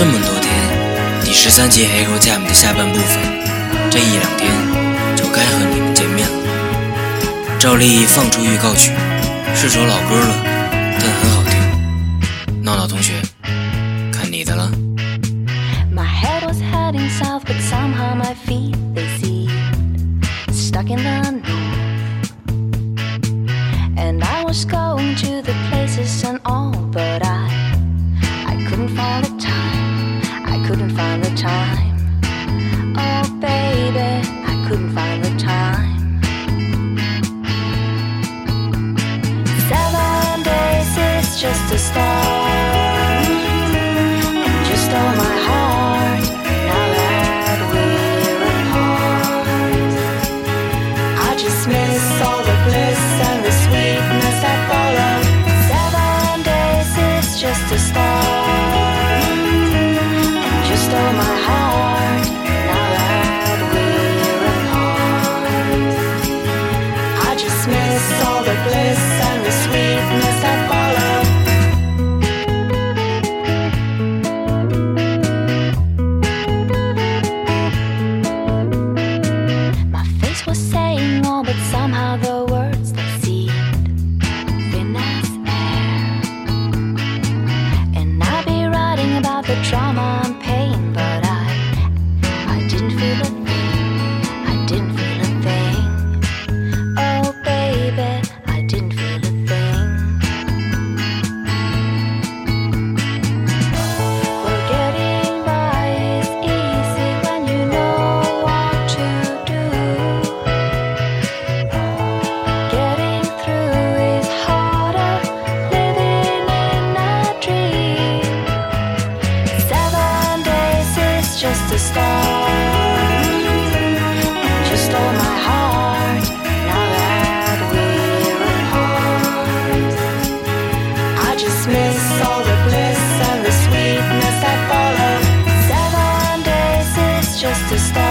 这么多天，第十三集《Hero Jam》的下半部分，这一两天就该和你们见面了。照例放出预告曲，是首老歌了，但很好听。闹闹同学，看你的了。My head was heading south, but somehow my feet they seemed stuck in the north. And I was going to the places and all, just a start. You stole my heart. Now that we're apart, I just miss all the bliss and the sweetness that follow. Seven days is just a start. I didn't just a start. You stole my heart. Now that we're apart, I just miss all the bliss and the sweetness that followed. Seven days is just a start.